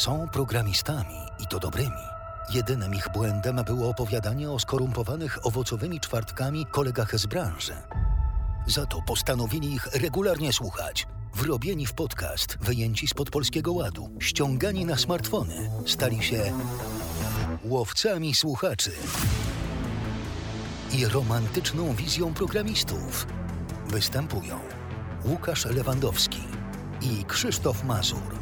Są programistami i to dobrymi. Jedynym ich błędem było opowiadanie o skorumpowanych owocowymi czwartkami kolegach z branży. Za to postanowili ich regularnie słuchać. Wrobieni w podcast, wyjęci spod polskiego ładu, ściągani na smartfony, stali się łowcami słuchaczy i romantyczną wizją programistów. Występują Łukasz Lewandowski i Krzysztof Mazur.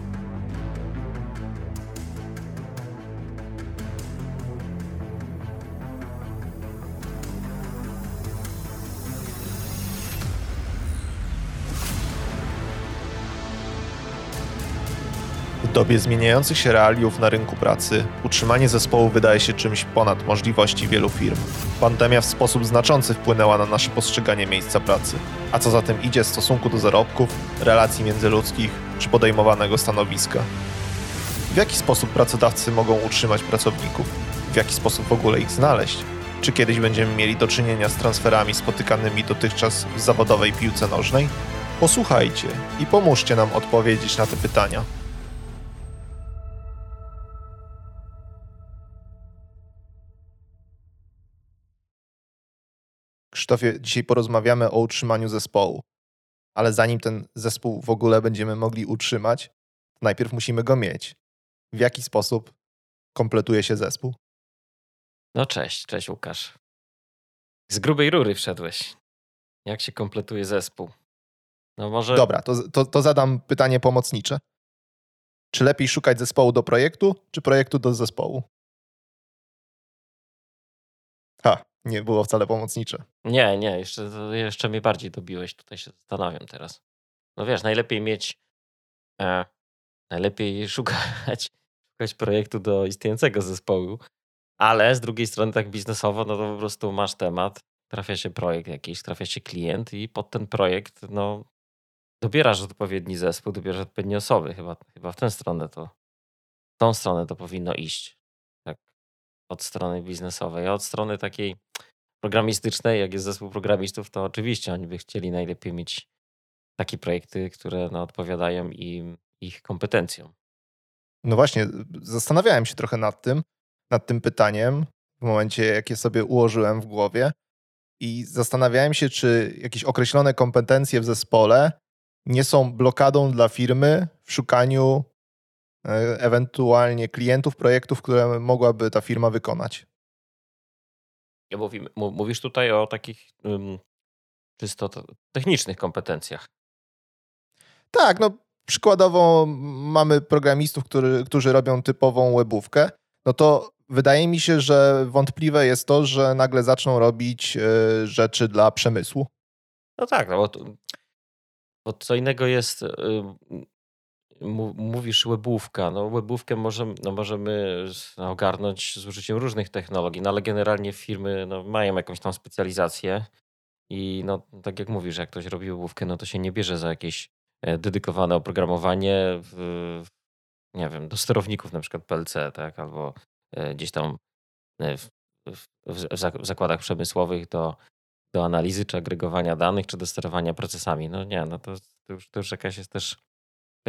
Dobie zmieniających się realiów na rynku pracy, utrzymanie zespołu wydaje się czymś ponad możliwości wielu firm. Pandemia w sposób znaczący wpłynęła na nasze postrzeganie miejsca pracy. A co za tym idzie stosunku do zarobków, relacji międzyludzkich czy podejmowanego stanowiska. W jaki sposób pracodawcy mogą utrzymać pracowników? W jaki sposób w ogóle ich znaleźć? Czy kiedyś będziemy mieli do czynienia z transferami spotykanymi dotychczas w zawodowej piłce nożnej? Posłuchajcie i pomóżcie nam odpowiedzieć na te pytania. Krzysztofie, dzisiaj porozmawiamy o utrzymaniu zespołu. Ale zanim ten zespół w ogóle będziemy mogli utrzymać, najpierw musimy go mieć. W jaki sposób kompletuje się zespół? No cześć, cześć Łukasz. Z grubej rury wszedłeś. Jak się kompletuje zespół? No może... Dobra, to, to, to zadam pytanie pomocnicze. Czy lepiej szukać zespołu do projektu, czy projektu do zespołu? Nie było wcale pomocnicze. Nie, nie, jeszcze, jeszcze mnie bardziej dobiłeś, tutaj się zastanawiam teraz. No wiesz, najlepiej mieć, e, najlepiej szukać, szukać projektu do istniejącego zespołu, ale z drugiej strony tak biznesowo, no to po prostu masz temat, trafia się projekt jakiś, trafia się klient i pod ten projekt, no dobierasz odpowiedni zespół, dobierasz odpowiednie osoby, chyba, chyba w tę stronę to, w tą stronę to powinno iść od strony biznesowej, a od strony takiej programistycznej, jak jest zespół programistów, to oczywiście oni by chcieli najlepiej mieć takie projekty, które no, odpowiadają im ich kompetencjom. No właśnie, zastanawiałem się trochę nad tym, nad tym pytaniem w momencie, jakie sobie ułożyłem w głowie i zastanawiałem się, czy jakieś określone kompetencje w zespole nie są blokadą dla firmy w szukaniu ewentualnie klientów, projektów, które mogłaby ta firma wykonać. Ja mówimy, mówisz tutaj o takich um, czysto technicznych kompetencjach. Tak, no przykładowo mamy programistów, który, którzy robią typową webówkę, no to wydaje mi się, że wątpliwe jest to, że nagle zaczną robić y, rzeczy dla przemysłu. No tak, no bo, to, bo co innego jest y, mówisz webówka. No, webówkę możemy, no, możemy ogarnąć z użyciem różnych technologii, no, ale generalnie firmy no, mają jakąś tam specjalizację i no, tak jak mówisz, jak ktoś robi webówkę, no to się nie bierze za jakieś e, dedykowane oprogramowanie w, nie wiem, do sterowników na przykład PLC, tak, albo e, gdzieś tam e, w, w, w zakładach przemysłowych do, do analizy czy agregowania danych, czy do sterowania procesami. No nie, no to, to, już, to już jakaś jest też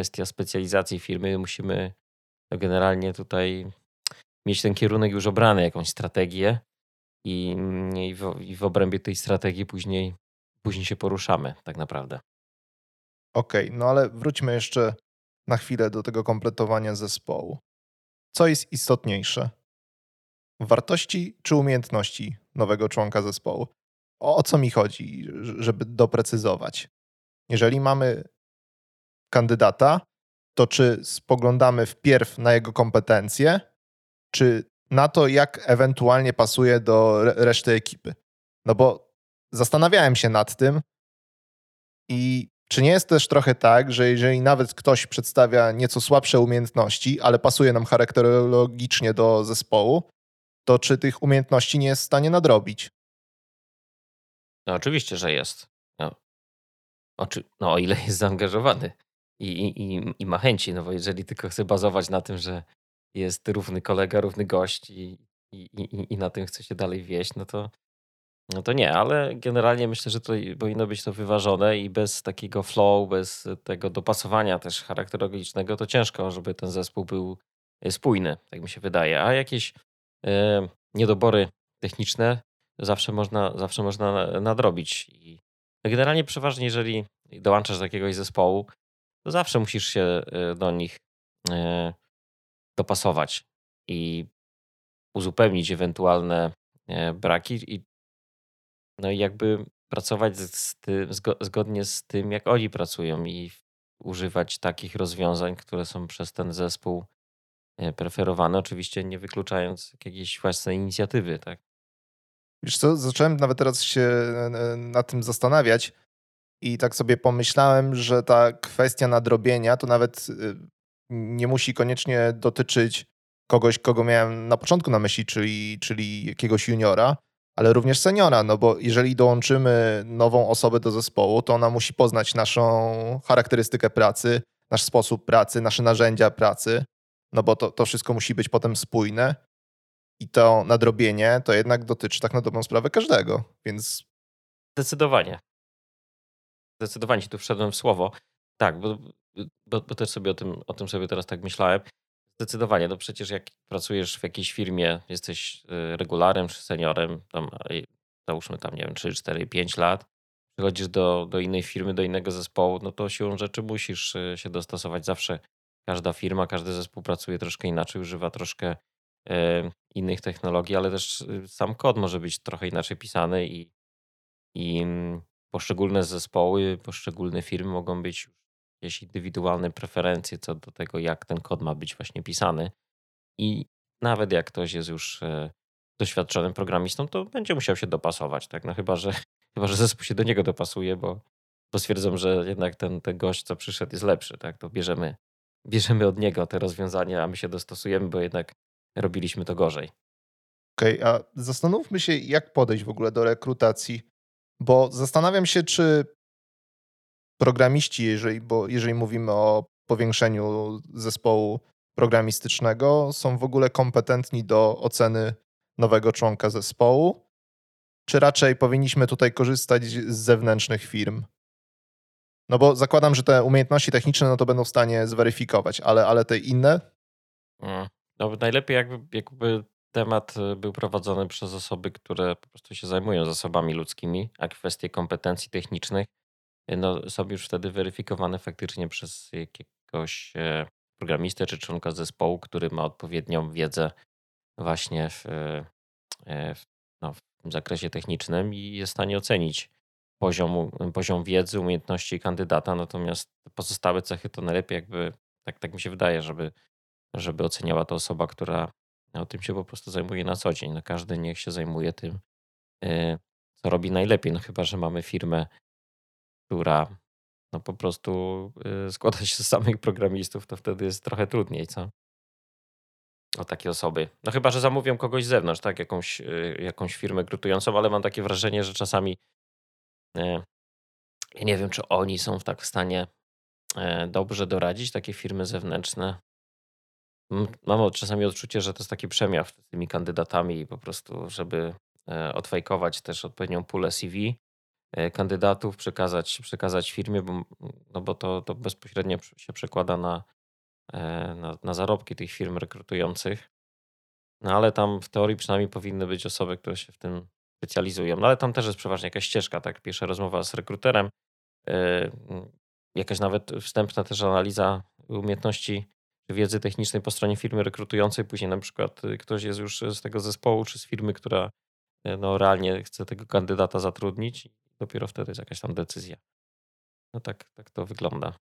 kwestia specjalizacji firmy. Musimy generalnie tutaj mieć ten kierunek już obrany, jakąś strategię i, i, w, i w obrębie tej strategii później, później się poruszamy tak naprawdę. Okej, okay, no ale wróćmy jeszcze na chwilę do tego kompletowania zespołu. Co jest istotniejsze? Wartości czy umiejętności nowego członka zespołu? O, o co mi chodzi, żeby doprecyzować? Jeżeli mamy kandydata, to czy spoglądamy wpierw na jego kompetencje, czy na to, jak ewentualnie pasuje do reszty ekipy. No bo zastanawiałem się nad tym i czy nie jest też trochę tak, że jeżeli nawet ktoś przedstawia nieco słabsze umiejętności, ale pasuje nam charakterologicznie do zespołu, to czy tych umiejętności nie jest w stanie nadrobić? No oczywiście, że jest. No, oczy, no o ile jest zaangażowany i, i, i ma chęci, no bo jeżeli tylko chce bazować na tym, że jest równy kolega, równy gość i, i, i, i na tym chce się dalej wieść, no to, no to nie, ale generalnie myślę, że to powinno być to wyważone i bez takiego flow, bez tego dopasowania też charakterologicznego, to ciężko, żeby ten zespół był spójny, tak mi się wydaje. A jakieś e, niedobory techniczne zawsze można, zawsze można nadrobić. I generalnie przeważnie, jeżeli dołączasz do jakiegoś zespołu, to zawsze musisz się e, do nich e, dopasować i uzupełnić ewentualne e, braki i no i jakby pracować z tym, zgodnie z tym, jak oni pracują i używać takich rozwiązań, które są przez ten zespół preferowane, oczywiście nie wykluczając jakiejś własnej inicjatywy, tak? Wiesz co, zacząłem nawet teraz się nad tym zastanawiać i tak sobie pomyślałem, że ta kwestia nadrobienia to nawet y, nie musi koniecznie dotyczyć kogoś, kogo miałem na początku na myśli, czyli, czyli jakiegoś juniora, ale również seniora, no bo jeżeli dołączymy nową osobę do zespołu, to ona musi poznać naszą charakterystykę pracy, nasz sposób pracy, nasze narzędzia pracy, no bo to, to wszystko musi być potem spójne i to nadrobienie to jednak dotyczy tak na dobrą sprawę każdego, więc... Zdecydowanie. Zdecydowanie tu wszedłem w słowo. Tak, bo, bo, bo, też sobie o tym, o tym sobie teraz tak myślałem. Zdecydowanie, no przecież jak pracujesz w jakiejś firmie, jesteś y, regularem czy seniorem, tam, załóżmy tam, nie wiem, 3, 4, 5 lat, przychodzisz do, do innej firmy, do innego zespołu, no to siłą rzeczy musisz y, się dostosować. Zawsze każda firma, każdy zespół pracuje troszkę inaczej, używa troszkę y, innych technologii, ale też sam kod może być trochę inaczej pisany i, i mm, poszczególne zespoły, poszczególne firmy mogą być jakieś indywidualne preferencje co do tego, jak ten kod ma być właśnie pisany. I nawet jak ktoś jest już e, doświadczonym programistą, to będzie musiał się dopasować, tak? No chyba, że, chyba, że zespół się do niego dopasuje, bo, bo stwierdzą, że jednak ten, ten gość, co przyszedł, jest lepszy, tak? To bierzemy, bierzemy od niego te rozwiązania, a my się dostosujemy, bo jednak robiliśmy to gorzej. Okej, okay, a zastanówmy się, jak podejść w ogóle do rekrutacji, bo zastanawiam się, czy programiści, jeżeli, bo jeżeli mówimy o powiększeniu zespołu programistycznego, są w ogóle kompetentni do oceny nowego członka zespołu, czy raczej powinniśmy tutaj korzystać z zewnętrznych firm? No bo zakładam, że te umiejętności techniczne no to będą w stanie zweryfikować, ale, ale te inne? No, najlepiej jakby, jakby temat był prowadzony przez osoby, które po prostu się zajmują zasobami ludzkimi, a kwestie kompetencji technicznych no, są już wtedy weryfikowane faktycznie przez jakiegoś e, programistę czy członka zespołu, który ma odpowiednią wiedzę właśnie w, e, w, no, w tym zakresie technicznym i jest w stanie ocenić poziom, poziom wiedzy, umiejętności kandydata, natomiast pozostałe cechy to najlepiej jakby, tak, tak mi się wydaje, żeby, żeby oceniała to osoba, która o tym się po prostu zajmuje na co dzień. No każdy niech się zajmuje tym, e, co robi najlepiej. No chyba, że mamy firmę która no po prostu y, składa się z samych programistów, to wtedy jest trochę trudniej, co? O takie osoby. No chyba, że zamówią kogoś z zewnątrz, tak? Jakąś, y, jakąś firmę rekrutującą, ale mam takie wrażenie, że czasami ja nie wiem, czy oni są w tak w stanie dobrze doradzić, takie firmy zewnętrzne. Mam czasami odczucie, że to jest taki przemiał z tymi kandydatami po prostu, żeby e, odfajkować też odpowiednią pulę CV E, kandydatów przekazać, przekazać firmie, bo, no bo to, to bezpośrednio się przekłada na, e, na, na zarobki tych firm rekrutujących. No ale tam w teorii przynajmniej powinny być osoby, które się w tym specjalizują. No ale tam też jest przeważnie jakaś ścieżka, tak? Pierwsza rozmowa z rekruterem, jakaś nawet wstępna też analiza umiejętności wiedzy technicznej po stronie firmy rekrutującej, później na przykład ktoś jest już z tego zespołu czy z firmy, która no, realnie chce tego kandydata zatrudnić dopiero wtedy jest jakaś tam decyzja. No tak, tak to wygląda.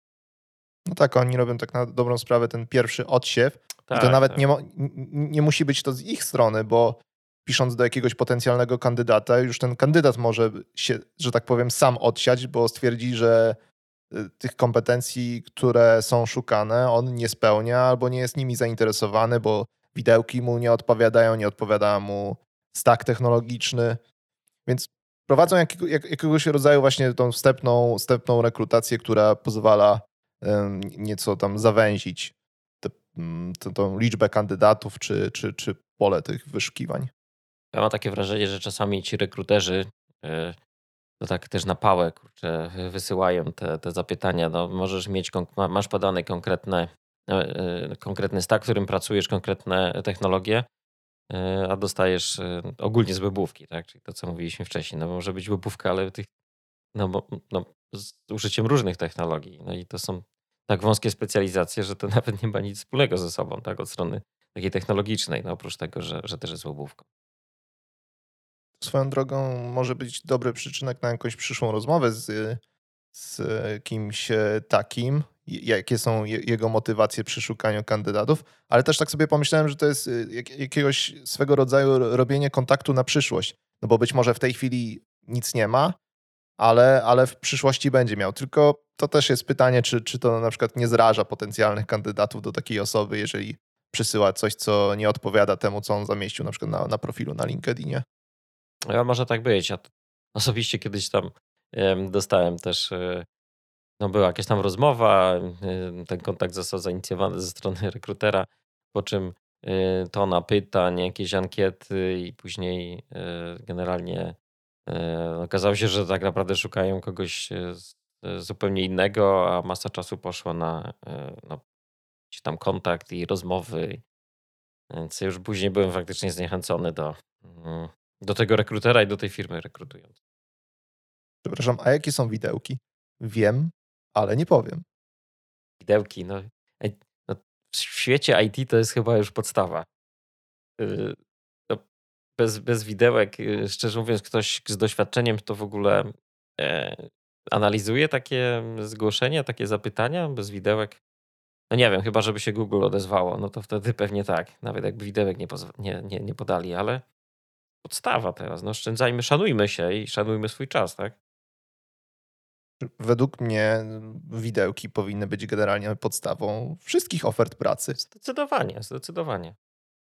No tak, oni robią tak na dobrą sprawę ten pierwszy odsiew. Tak, I to tak, nawet tak. nie, nie musi być to z ich strony, bo pisząc do jakiegoś potencjalnego kandydata, już ten kandydat może się, że tak powiem, sam odsiać, bo stwierdzi, że y, tych kompetencji, które są szukane, on nie spełnia albo nie jest nimi zainteresowany, bo widełki mu nie odpowiadają, nie odpowiada mu stack technologiczny. Więc prowadzą jakiego, jak, jakiegoś rodzaju właśnie tą wstępną, wstępną rekrutację, która pozwala um, nieco tam zawęzić tę mm, tą liczbę kandydatów czy, czy, czy pole tych wyszukiwań. Ja mam takie wrażenie, że czasami ci rekruterzy yy, to tak też na pałę kurczę, wysyłają te, te zapytania. No, możesz mieć, masz podane konkretne konkretny stack, w którym pracujesz, konkretne technologie, a dostajesz ogólnie z webówki, tak? Czyli to, co mówiliśmy wcześniej. No może być webówka, ale tych, no, no, z użyciem różnych technologii. No i to są tak wąskie specjalizacje, że to nawet nie ma nic wspólnego ze sobą, tak? Od strony takiej technologicznej, no oprócz tego, że, że też jest webówką. Swoją drogą może być dobry przyczynek na jakąś przyszłą rozmowę z, z kimś takim, jakie są jego motywacje przy szukaniu kandydatów, ale też tak sobie pomyślałem, że to jest y, jakiegoś swego rodzaju robienie kontaktu na przyszłość, no bo być może w tej chwili nic nie ma, ale, ale w przyszłości będzie miał. Tylko to też jest pytanie, czy, czy to na przykład nie zraża potencjalnych kandydatów do takiej osoby, jeżeli przysyła coś, co nie odpowiada temu, co on zamieścił na przykład na, na profilu na LinkedInie. Ja może tak być. Ja osobiście kiedyś tam dostałem też, e, no była jakaś tam rozmowa, e, ten kontakt został zainicjowany ze strony rekrutera, po czym e, tona pytań, jakieś ankiety i później generalnie okazało się, że tak naprawdę szukają kogoś zupełnie innego, a masa czasu poszła na no, tam kontakt i rozmowy. Więc już później byłem faktycznie zniechęcony do, mm, do tego rekrutera i do tej firmy rekrutującej. Przepraszam, a jakie są widełki? Wiem, ale nie powiem. Widełki, no, no w świecie IT to jest chyba już podstawa. Y, no, bez, bez widełek, y, szczerze mówiąc, ktoś z doświadczeniem to w ogóle e, analizuje takie zgłoszenia, takie zapytania bez widełek. No nie wiem, chyba żeby się Google odezwało, no to wtedy pewnie tak. Nawet jakby widełek nie, nie, nie, nie podali, ale podstawa teraz. No oszczędzajmy, szanujmy się i szanujmy swój czas, tak? Według mnie widełki powinny być generalnie podstawą wszystkich ofert pracy. Zdecydowanie, zdecydowanie.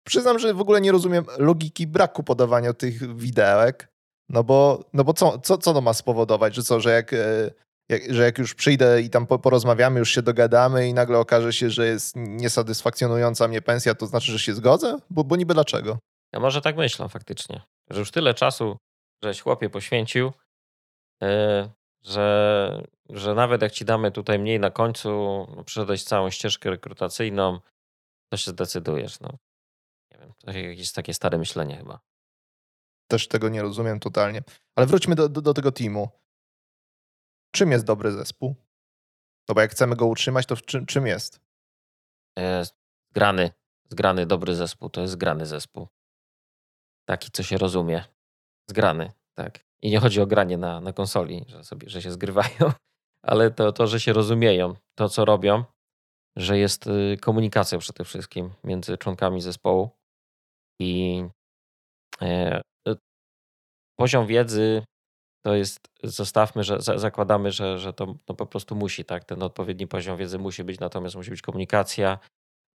Przyznam, że w ogóle nie rozumiem logiki braku podawania tych widełek, no bo, no bo co, co, co to ma spowodować? Że co, że jak, e, jak, że jak już przyjdę i tam porozmawiamy, już się dogadamy i nagle okaże się, że jest niesatysfakcjonująca mnie pensja, to znaczy, że się zgodzę? Bo, bo niby dlaczego? Ja może tak myślę faktycznie, że już tyle czasu, żeś chłopie poświęcił, yy, że, że nawet jak ci damy tutaj mniej na końcu, no, całą ścieżkę rekrutacyjną, to się zdecydujesz. No. Nie wiem, to jakieś takie stare myślenie chyba. Też tego nie rozumiem totalnie. Ale wróćmy do, do, do tego teamu. Czym jest dobry zespół? No bo jak chcemy go utrzymać, to czym, czym jest? jest? Zgrany, zgrany dobry zespół, to jest zgrany zespół. Taki, co się rozumie. Zgrany, tak. I nie chodzi o granie na, na konsoli, że, sobie, że się zgrywają, ale to, to, że się rozumieją, to co robią, że jest y, komunikacja przede wszystkim między członkami zespołu i e, y, poziom wiedzy to jest, zostawmy, że zakładamy, że, że to, to po prostu musi, tak? Ten odpowiedni poziom wiedzy musi być, natomiast musi być komunikacja.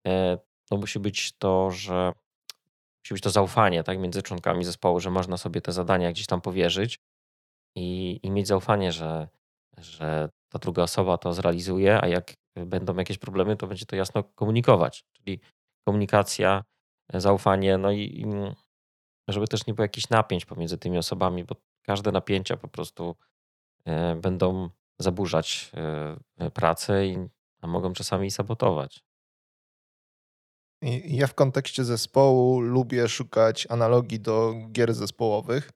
E, to musi być to, że musi być to zaufanie tak, między członkami zespołu, że można sobie te zadania gdzieś tam powierzyć i, i mieć zaufanie, że, że ta druga osoba to zrealizuje, a jak będą jakieś problemy, to będzie to jasno komunikować. Czyli komunikacja, zaufanie, no i, i żeby też nie było jakichś napięć pomiędzy tymi osobami, bo każde napięcia po prostu e, będą zaburzać e, pracę i mogą czasami sabotować. Ja w kontekście zespołu lubię szukać analogii do gier zespołowych,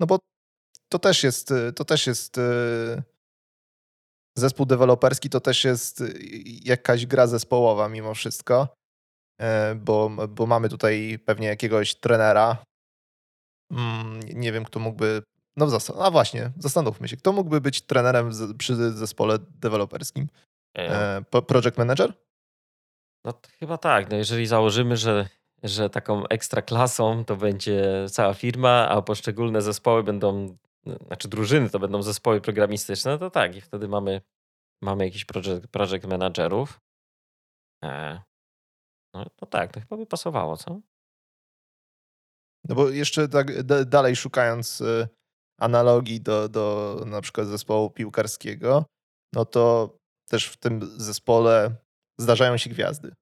no bo to też jest, to też jest e, zespół deweloperski, to też jest jakaś gra zespołowa mimo wszystko, bo, bo mamy tutaj pewnie jakiegoś trenera. Mm, nie wiem, kto mógłby no, a właśnie, zastanówmy się, kto mógłby być trenerem przy zespole deweloperskim? E, project manager? No chyba tak. No jeżeli założymy, że, że taką ekstra klasą to będzie cała firma, a poszczególne zespoły będą, znaczy drużyny to będą zespoły programistyczne, to tak. I wtedy mamy, mamy jakiś project, project managerów. E, no, no tak, to chyba by pasowało, co? No bo jeszcze tak dalej szukając y, analogii do, do na przykład zespołu piłkarskiego, no to też w tym zespole zdarzają się gwiazdy.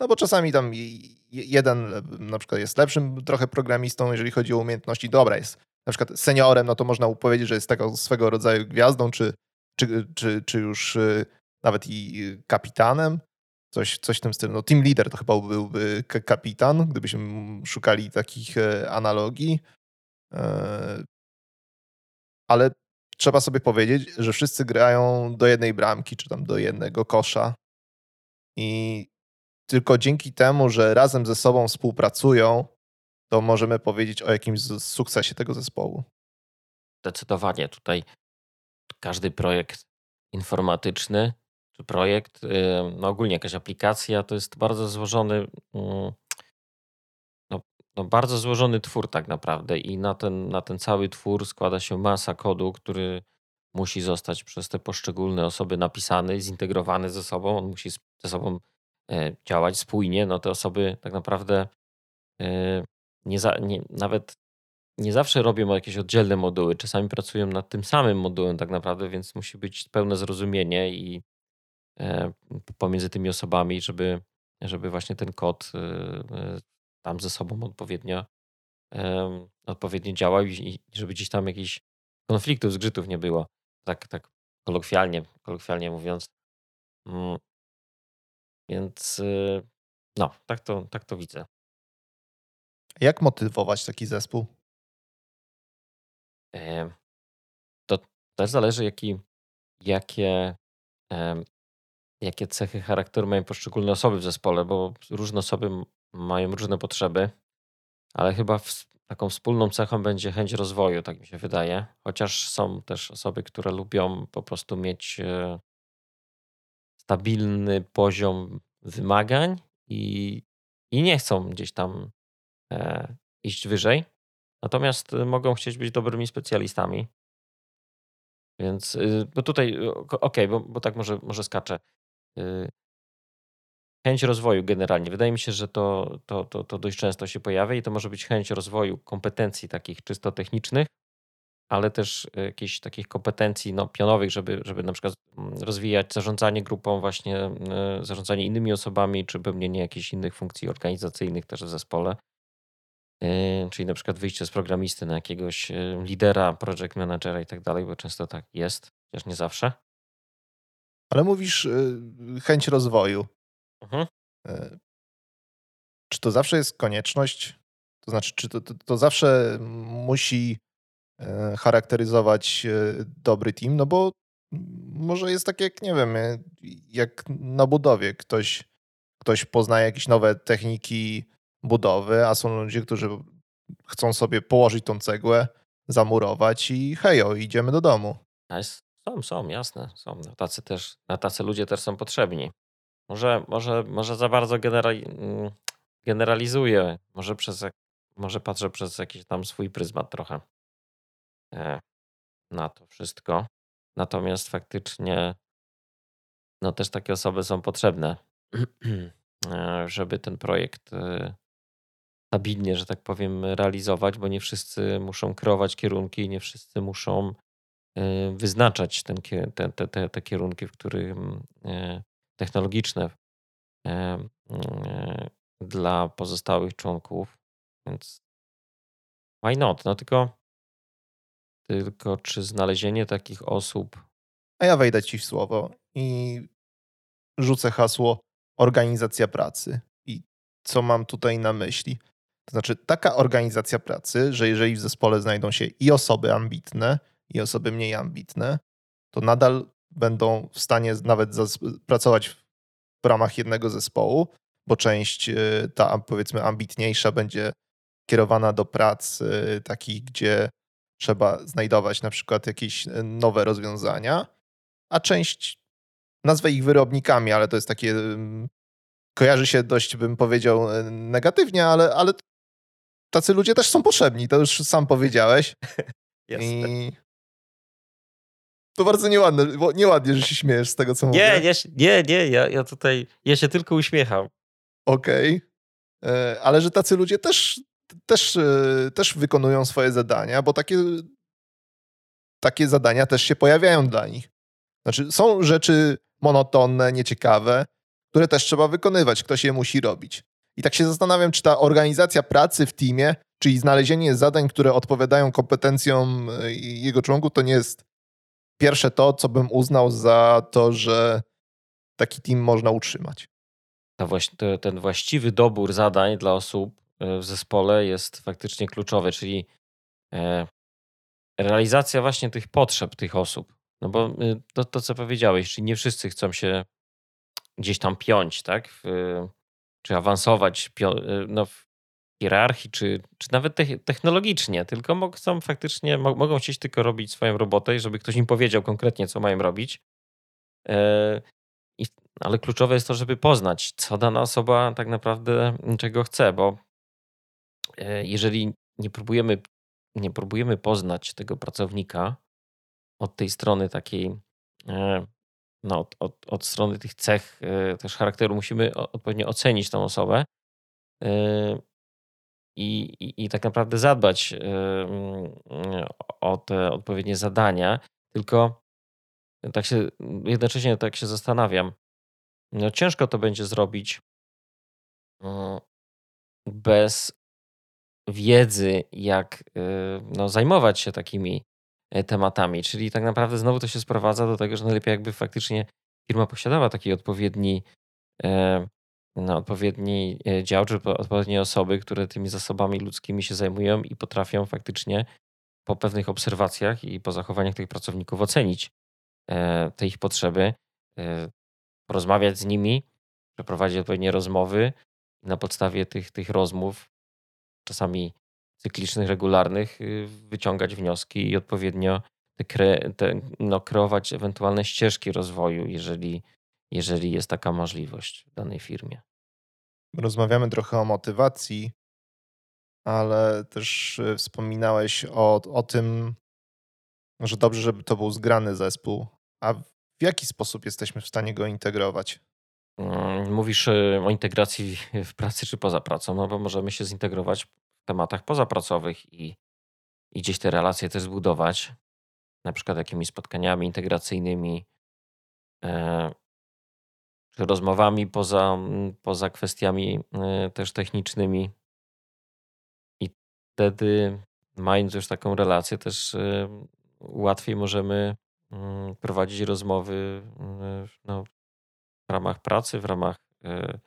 No bo czasami tam jeden na przykład jest lepszym trochę programistą, jeżeli chodzi o umiejętności. Dobra, jest na przykład seniorem, no to można powiedzieć, że jest taką swego rodzaju gwiazdą, czy, czy, czy, czy już y, nawet i kapitanem. Coś, coś w tym stylu. No, team leader to chyba byłby kapitan, gdybyśmy szukali takich e, analogii. E, ale trzeba sobie powiedzieć, że wszyscy grają do jednej bramki, czy tam do jednego kosza. I tylko dzięki temu, że razem ze sobą współpracują, to możemy powiedzieć o jakimś sukcesie tego zespołu. Zdecydowanie tutaj każdy projekt informatyczny, czy projekt, no ogólnie jakaś aplikacja, to jest bardzo złożony, mm, no, no bardzo złożony twór tak naprawdę i na ten, na ten cały twór składa się masa kodu, który musi zostać przez te poszczególne osoby napisany, zintegrowany ze sobą, on musi ze sobą e, działać spójnie, no te osoby tak naprawdę e, nie, za, nie nawet nie zawsze robią jakieś oddzielne moduły, czasami pracują nad tym samym modułem tak naprawdę, więc musi być pełne zrozumienie i e, pomiędzy tymi osobami, żeby, żeby właśnie ten kod tam ze sobą odpowiednio, odpowiednio działał i żeby gdzieś tam jakichś konfliktów, zgrzytów nie było tak, tak kolokwialnie, kolokwialnie mówiąc. Więc y, no, tak to, tak to widzę. Jak motywować taki zespół? To też zależy, jaki, jakie, jakie cechy charakteru mają poszczególne osoby w zespole, bo różne osoby mają różne potrzeby, ale chyba w, taką wspólną cechą będzie chęć rozwoju, tak mi się wydaje. Chociaż są też osoby, które lubią po prostu mieć e, stabilny poziom wymagań i, i nie chcą gdzieś tam e, iść wyżej. Natomiast mogą chcieć być dobrymi specjalistami. Więc, y, bo tutaj, okej, okay, bo, bo tak może, może skaczę. Y, chęć rozwoju generalnie. Wydaje mi się, że to, to, to, to dość często się pojawia i to może być chęć rozwoju kompetencji takich czysto technicznych, ale też jakichś takich kompetencji no, pionowych, żeby, żeby na przykład mm, rozwijać zarządzanie grupą, właśnie e, zarządzanie innymi osobami, czy pełnienie jakichś innych funkcji organizacyjnych też w zespole. E, czyli na przykład wyjście z programisty na jakiegoś e, lidera, project managera i tak dalej, bo często tak jest, chociaż nie zawsze. Ale mówisz chęć rozwoju. Mhm. E, czy to zawsze jest konieczność? To znaczy, czy to, to, to zawsze musi e, charakteryzować e, dobry team? No bo może jest tak jak, nie wiem, jak na budowie. Ktoś, ktoś poznaje jakieś nowe techniki budowy, a są ludzie, którzy chcą sobie położyć tą cegłę, zamurować i hejo, idziemy do domu. Są, są, jasne. Są. Na tacy, też, na tacy ludzie też są potrzebni. Może, może, może za bardzo generali mm, generalizuję. Może, przez, może patrzę przez jakiś tam swój pryzmat trochę e, na to wszystko. Natomiast faktycznie no też takie osoby są potrzebne, e, żeby ten projekt e, stabilnie, że tak powiem, realizować, bo nie wszyscy muszą kreować kierunki, nie wszyscy muszą wyznaczać ten, te, te, te, te kierunki, w których technologiczne e, e, dla pozostałych członków, więc why not? No tylko, tylko czy znalezienie takich osób. A ja wejdę ci w słowo i rzucę hasło organizacja pracy. I co mam tutaj na myśli? To znaczy, taka organizacja pracy, że jeżeli w zespole znajdą się i osoby ambitne, i osoby mniej ambitne, to nadal będą w stanie nawet pracować w ramach jednego zespołu, bo część y, ta powiedzmy ambitniejsza będzie kierowana do prac takich, gdzie trzeba znajdować na przykład jakieś y, nowe rozwiązania, a część nazwę ich wyrobnikami, ale to jest takie kojarzy się dość, bym powiedział, negatywnie, ale, ale tacy ludzie też są potrzebni, to już sam powiedziałeś. I to bardzo nieładne, bo nieładnie, że się śmiejesz z tego, co nie, mówię. Nie, nie, nie, ja, ja tutaj, ja się tylko uśmiecham. Okej, okay. E, ale że tacy ludzie też, też, e, też wykonują swoje zadania, bo takie, takie zadania też się pojawiają dla nich. Znaczy, są rzeczy monotonne, nieciekawe, które też trzeba wykonywać, ktoś je musi robić. I tak się zastanawiam, czy ta organizacja pracy w teamie, czyli znalezienie zadań, które odpowiadają kompetencjom e, jego członków, to nie jest pierwsze to, co bym uznał za to, że taki team można utrzymać. ten właściwy dobór zadań dla osób w zespole jest faktycznie kluczowy, czyli e, realizacja właśnie tych potrzeb tych osób. No bo y, to, to co powiedziałeś, czyli nie wszyscy chcą się gdzieś tam piąć, tak? W, czy awansować y, no, w hierarchii, czy, czy nawet te- technologicznie, tylko chcą faktycznie, mo- mogą chcieć tylko robić swoją robotę i żeby ktoś im powiedział konkretnie, co mają robić. E, ale kluczowe jest to, żeby poznać, co dana osoba tak naprawdę czego chce, bo e, jeżeli nie próbujemy, nie próbujemy poznać tego pracownika od tej strony takiej, e, no, od, od, od strony tych cech e, też charakteru, musimy odpowiednio ocenić tą osobę e, i, i, i tak naprawdę zadbać e, mm, o te odpowiednie zadania, tylko tak się jednocześnie tak się zastanawiam. No, ciężko to będzie zrobić mm, bez wiedzy, jak y, no, zajmować się takimi e, tematami. Czyli tak naprawdę znowu to się sprowadza do tego, że najlepiej jakby faktycznie firma posiadała taki odpowiedni, e, no, odpowiedni e, dział, czy po- odpowiednie osoby, które tymi zasobami ludzkimi się zajmują i potrafią faktycznie po pewnych obserwacjach i po zachowaniach tych pracowników ocenić te ich potrzeby, porozmawiać z nimi, przeprowadzić odpowiednie rozmowy na podstawie tych, tych rozmów, czasami cyklicznych, regularnych, y, wyciągać wnioski i odpowiednio te kre, te, no, kreować ewentualne ścieżki rozwoju, jeżeli, jeżeli jest taka możliwość w danej firmie. Rozmawiamy trochę o motywacji, ale też y, wspominałeś o, o tym, że dobrze, żeby to był zgrany zespół. A w jaki sposób jesteśmy w stanie go integrować? Mm, Mówisz y, o integracji w pracy czy poza pracą, no bo możemy się zintegrować w tematach pozapracowych i, i gdzieś te relacje też zbudować, na przykład jakimiś spotkaniami integracyjnymi, e, czy rozmowami poza, mm, poza kwestiami e, też technicznymi. I wtedy, mając już taką relację, też e, łatwiej możemy mm, prowadzić rozmowy no, ramach pracy, w ramach, e,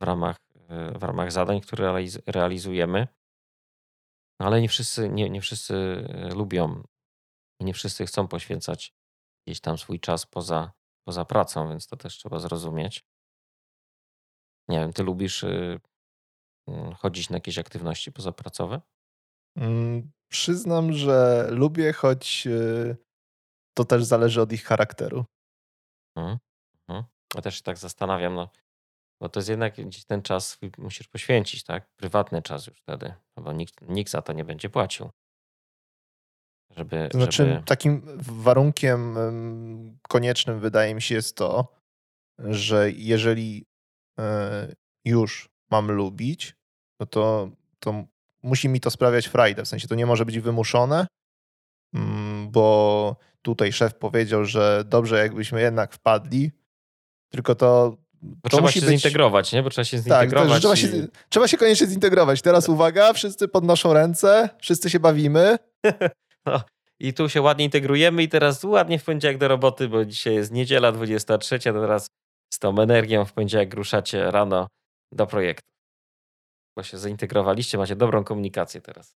w ramach, e, w ramach zadań, które realiz- realizujemy. No, Ale nie wszyscy, nie, nie wszyscy e, lubią i nie wszyscy chcą poświęcać gdzieś tam swój czas poza, poza pracą, więc to też trzeba zrozumieć. Nie wiem, ty lubisz mm, chodzić na jakieś aktywności pozapracowe? Mm, Przyznam, że lubię, choć to też zależy od ich charakteru. Mhm. Mhm. Ja też się tak zastanawiam, no, bo to jest jednak gdzieś ten czas musisz poświęcić, tak? Prywatny czas już wtedy, no bo nikt, nikt za to nie będzie płacił. Żeby, To znaczy, żeby... takim warunkiem ym, koniecznym wydaje mi się jest to, że jeżeli y, już mam lubić, no to, to musi mi to sprawiać frajdę. W sensie to nie może być wymuszone, mm, bo tutaj szef powiedział, że dobrze jakbyśmy jednak wpadli, tylko to. To trzeba musi się być... zintegrować, nie? Bo trzeba się Tak, zintegrować. trzeba, i- się, trzeba się koniecznie zintegrować. Teraz uwaga, wszyscy podnoszą ręce, wszyscy się bawimy. I tu się ładnie integrujemy i teraz ładnie w poniedziałek do roboty, bo dzisiaj jest niedziela 23, to teraz z tą energią w poniedziałek ruszacie rano do projektu. Bo się zintegrowaliście, macie dobrą komunikację teraz.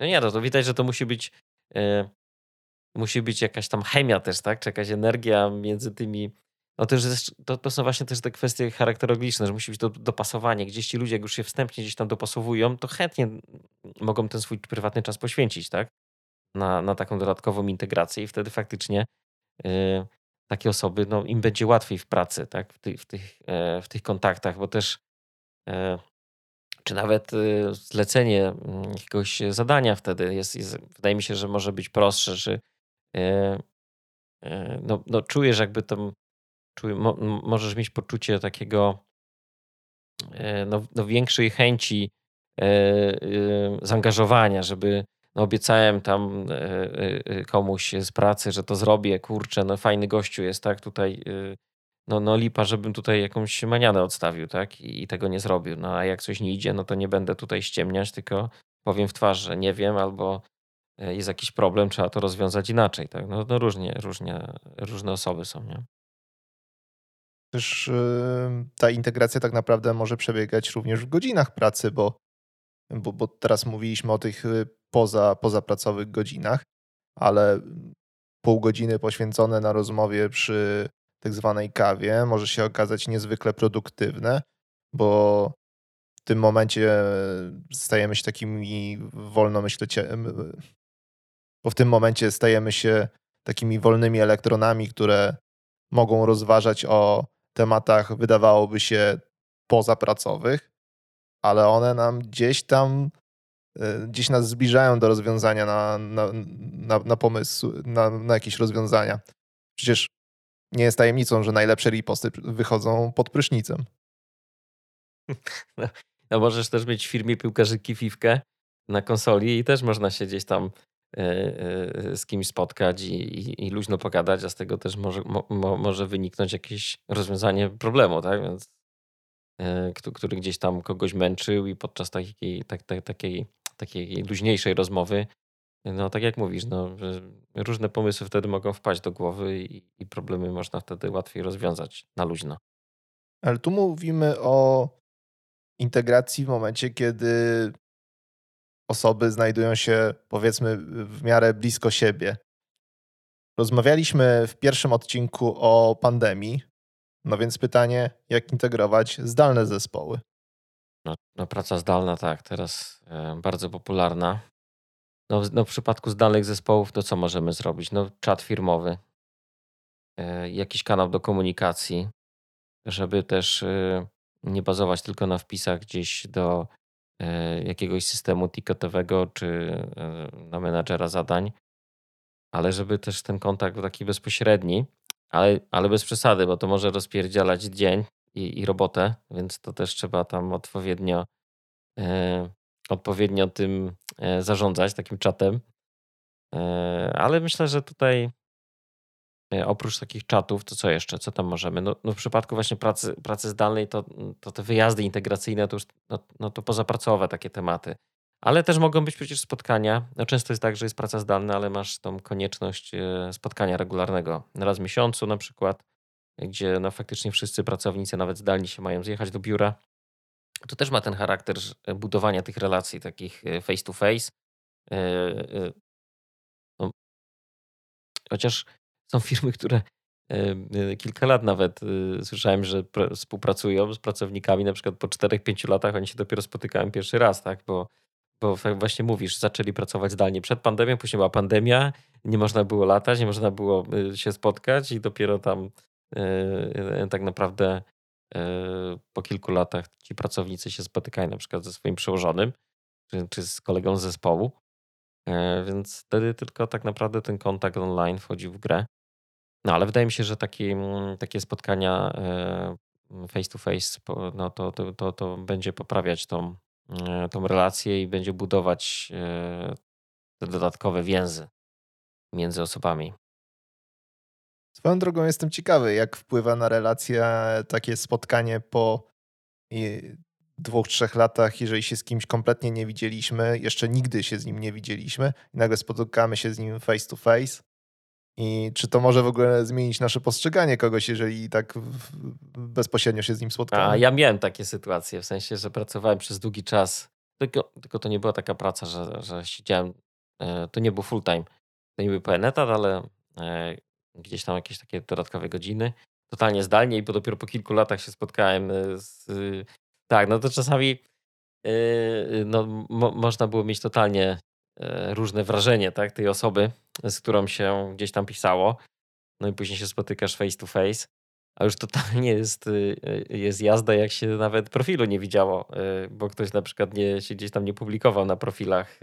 No nie, no to widać, że to musi być e, musi być jakaś tam chemia też, tak? Czy jakaś energia między tymi no to, to, to są właśnie też te kwestie charakterologiczne, że musi być to dopasowanie. Gdzieś ci ludzie, jak już się wstępnie gdzieś tam dopasowują, to chętnie mogą ten swój prywatny czas poświęcić, tak? na, na taką dodatkową integrację i wtedy faktycznie y, takie osoby, no, im będzie łatwiej w pracy, tak? w, ty, w, tych, e, w tych kontaktach, bo też e, czy nawet y, zlecenie mm, jakiegoś zadania wtedy jest, jest, wydaje mi się, że może być prostsze, że e, no, no, czujesz jakby tam, czuj, mo, możesz mieć poczucie takiego e, no, no większej chęci e, e, zaangażowania, żeby no obiecałem tam komuś z pracy, że to zrobię, kurczę, no fajny gościu jest, tak, tutaj no, no lipa, żebym tutaj jakąś manianę odstawił, tak, i, i tego nie zrobił. No a jak coś nie idzie, no to nie będę tutaj ściemniać, tylko powiem w twarz, że nie wiem, albo jest jakiś problem, trzeba to rozwiązać inaczej, tak, no, no różnie, różnie, różne osoby są, nie? Też ta integracja tak naprawdę może przebiegać również w godzinach pracy, bo, bo, bo teraz mówiliśmy o tych y, poza, pozapracowych godzinach, ale pół godziny poświęcone na rozmowie przy tak zwanej kawie może się okazać niezwykle produktywne, bo w tym momencie stajemy się takimi wolnomyślicielami, bo w tym momencie stajemy się takimi wolnymi elektronami, które mogą rozważać o tematach, wydawałoby się, pozapracowych, ale one nam gdzieś tam, e, gdzieś nas zbliżają do rozwiązania na, na, na, na pomysł, na, na jakieś rozwiązania. Przecież nie jest tajemnicą, że najlepsze riposty wychodzą pod prysznicem. No, no możesz też mieć w firmie piłkarzyki Fifkę na konsoli i też można się gdzieś tam z kimś spotkać i, i, i luźno pogadać, a z tego też może, mo, może wyniknąć jakieś rozwiązanie problemu, tak? Więc, e, który gdzieś tam kogoś męczył i podczas takiej, tak, tak, takiej, takiej luźniejszej rozmowy no tak jak mówisz, no, różne pomysły wtedy mogą wpaść do głowy i, i problemy można wtedy łatwiej rozwiązać na luźno. Ale tu mówimy o integracji w momencie, kiedy osoby znajdują się powiedzmy w miarę blisko siebie. Rozmawialiśmy w pierwszym odcinku o pandemii, no więc pytanie, jak integrować zdalne zespoły? No, no praca zdalna, tak, teraz e, bardzo popularna. No, no w przypadku zdalnych zespołów to co możemy zrobić? No czat firmowy, e, jakiś kanał do komunikacji, żeby też e, nie bazować tylko na wpisach gdzieś do jakiegoś systemu ticketowego czy na menadżera zadań, ale żeby też ten kontakt był taki bezpośredni, ale, ale bez przesady, bo to może rozpierdzielać dzień i, i robotę, więc to też trzeba tam odpowiednio odpowiednio tym e, zarządzać, takim czatem. E, ale myślę, że tutaj e, oprócz takich czatów, to co jeszcze? Co tam możemy? No, no w przypadku właśnie pracy, pracy zdalnej, to, to te wyjazdy integracyjne to już no, no to pozapracowe takie tematy. Ale też mogą być przecież spotkania. No często jest tak, że jest praca zdalna, ale masz tą konieczność spotkania regularnego raz w miesiącu na przykład, gdzie no faktycznie wszyscy pracownicy, nawet zdalni się mają zjechać do biura to też ma ten charakter budowania tych relacji takich e, face to face. E, e, no, chociaż są firmy, które kilka lat nawet słyszałem, że współpracują z pracownikami, na przykład po 4-5 latach oni się dopiero spotykają pierwszy raz, tak? Bo, bo właśnie mówisz, zaczęli pracować zdalnie przed pandemią, później była pandemia, nie można było latać, nie można było się spotkać i dopiero tam tak naprawdę E, po kilku latach ci pracownicy się spotykają na przykład ze swoim przełożonym czy, z kolegą z zespołu. E, więc wtedy tylko tak naprawdę ten kontakt online wchodzi w grę. No ale wydaje mi się, że taki, mm, takie spotkania e, face to face no to, to, to, to będzie poprawiać tą, tą relację i będzie budować te dodatkowe więzy między osobami. Swoją drogą jestem ciekawy, jak wpływa na relacje takie spotkanie po dwóch, trzech latach, jeżeli się z kimś kompletnie nie widzieliśmy, jeszcze nigdy się z nim nie widzieliśmy i nagle spotykamy się z nim face to face. I czy to może w ogóle zmienić nasze postrzeganie kogoś, jeżeli tak bezpośrednio się z nim spotkamy? A ja miałem takie sytuacje, w sensie, że pracowałem przez długi czas, tylko, tylko to nie była taka praca, że, że siedziałem, e, to nie był full time, to nie był pełen etat, ale e, gdzieś tam jakieś takie dodatkowe godziny, totalnie zdalnie i dopiero po kilku latach się spotkałem e, z... Tak, no to czasami no, mo można było mieć totalnie różne wrażenie tak, tej osoby, z którą się gdzieś tam pisało. No i później się spotykasz face to face, a już totalnie jest, jest jazda, jak się nawet profilu nie widziało, bo ktoś na przykład nie, się gdzieś tam nie publikował na profilach